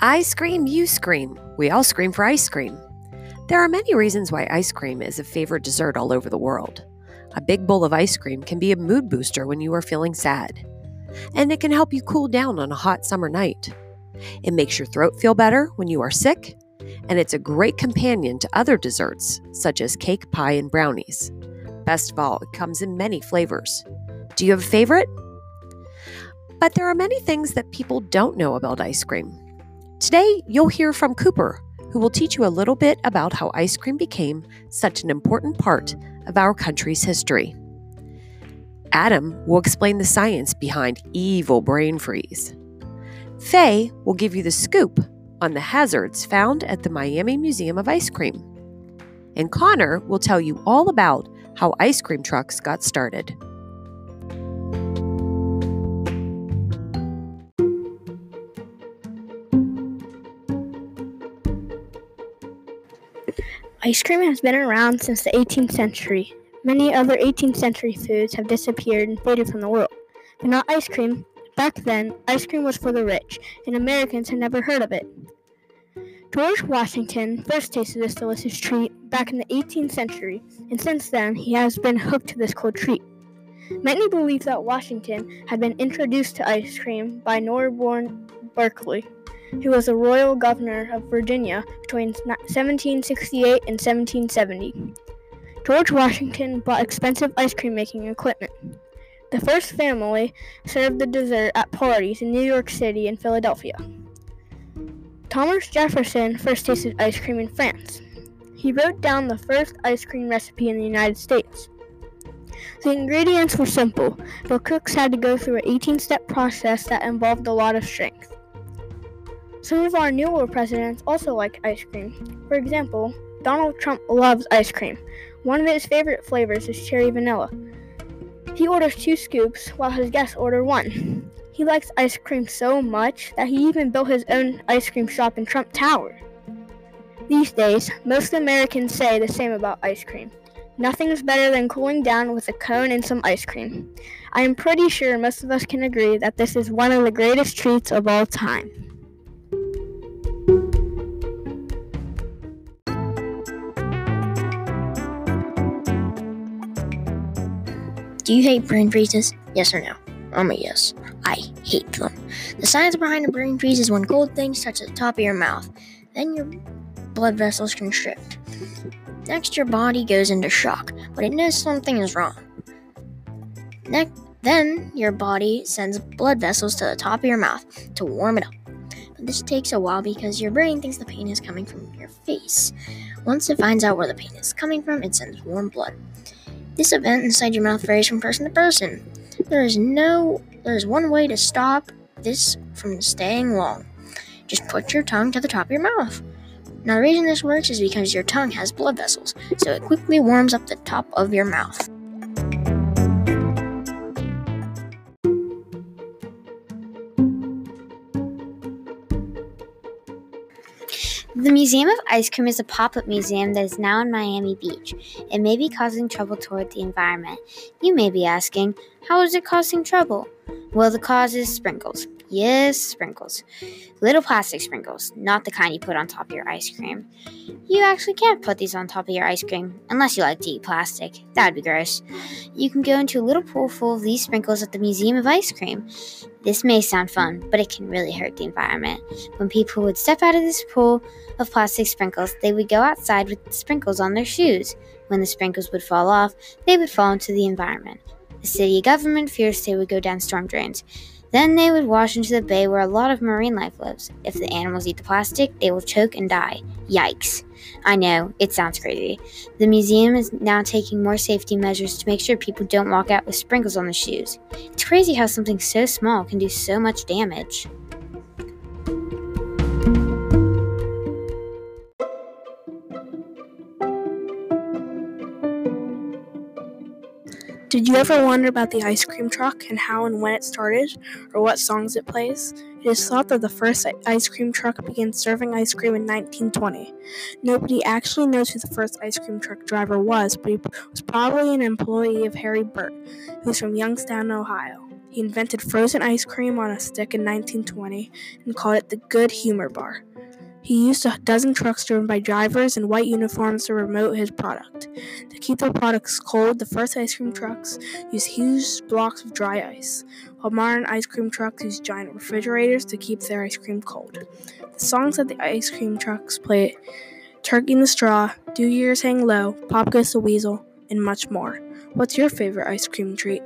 I scream, you scream. We all scream for ice cream. There are many reasons why ice cream is a favorite dessert all over the world. A big bowl of ice cream can be a mood booster when you are feeling sad, and it can help you cool down on a hot summer night. It makes your throat feel better when you are sick, and it's a great companion to other desserts such as cake, pie, and brownies. Best of all, it comes in many flavors. Do you have a favorite? But there are many things that people don't know about ice cream. Today, you'll hear from Cooper, who will teach you a little bit about how ice cream became such an important part of our country's history. Adam will explain the science behind evil brain freeze. Faye will give you the scoop on the hazards found at the Miami Museum of Ice Cream. And Connor will tell you all about how ice cream trucks got started. Ice cream has been around since the 18th century. Many other 18th century foods have disappeared and faded from the world, but not ice cream. Back then, ice cream was for the rich, and Americans had never heard of it. George Washington first tasted this delicious treat back in the 18th century, and since then he has been hooked to this cold treat. Many believe that Washington had been introduced to ice cream by Norborne Berkeley who was a royal governor of Virginia between 1768 and 1770. George Washington bought expensive ice cream making equipment. The first family served the dessert at parties in New York City and Philadelphia. Thomas Jefferson first tasted ice cream in France. He wrote down the first ice cream recipe in the United States. The ingredients were simple, but cooks had to go through an 18 step process that involved a lot of strength. Some of our newer presidents also like ice cream. For example, Donald Trump loves ice cream. One of his favorite flavors is cherry vanilla. He orders two scoops while his guests order one. He likes ice cream so much that he even built his own ice cream shop in Trump Tower. These days, most Americans say the same about ice cream. Nothing is better than cooling down with a cone and some ice cream. I am pretty sure most of us can agree that this is one of the greatest treats of all time. Do you hate brain freezes? Yes or no? I'm a yes. I hate them. The science behind a brain freeze is when cold things touch the top of your mouth. Then your blood vessels constrict. Next, your body goes into shock, but it knows something is wrong. Next, then your body sends blood vessels to the top of your mouth to warm it up. But this takes a while because your brain thinks the pain is coming from your face. Once it finds out where the pain is coming from, it sends warm blood. This event inside your mouth varies from person to person. There is no there is one way to stop this from staying long. Just put your tongue to the top of your mouth. Now the reason this works is because your tongue has blood vessels, so it quickly warms up the top of your mouth. The Museum of Ice Cream is a pop up museum that is now in Miami Beach. It may be causing trouble toward the environment. You may be asking, how is it causing trouble? Well, the cause is sprinkles. Yes, sprinkles. Little plastic sprinkles, not the kind you put on top of your ice cream. You actually can't put these on top of your ice cream, unless you like to eat plastic. That'd be gross. You can go into a little pool full of these sprinkles at the Museum of Ice Cream. This may sound fun, but it can really hurt the environment. When people would step out of this pool of plastic sprinkles, they would go outside with sprinkles on their shoes. When the sprinkles would fall off, they would fall into the environment. The city government fears they would go down storm drains. Then they would wash into the bay where a lot of marine life lives. If the animals eat the plastic, they will choke and die. Yikes. I know, it sounds crazy. The museum is now taking more safety measures to make sure people don't walk out with sprinkles on their shoes. It's crazy how something so small can do so much damage. Did you ever wonder about the ice cream truck and how and when it started, or what songs it plays? It is thought that the first ice cream truck began serving ice cream in 1920. Nobody actually knows who the first ice cream truck driver was, but he was probably an employee of Harry Burt, who's from Youngstown, Ohio. He invented frozen ice cream on a stick in 1920 and called it the Good Humor Bar. He used a dozen trucks driven by drivers in white uniforms to promote his product. To keep their products cold, the first ice cream trucks used huge blocks of dry ice, while modern ice cream trucks use giant refrigerators to keep their ice cream cold. The songs that the ice cream trucks play Turkey in the Straw, Do Your Ears Hang Low, Pop Goes the Weasel, and much more. What's your favorite ice cream treat?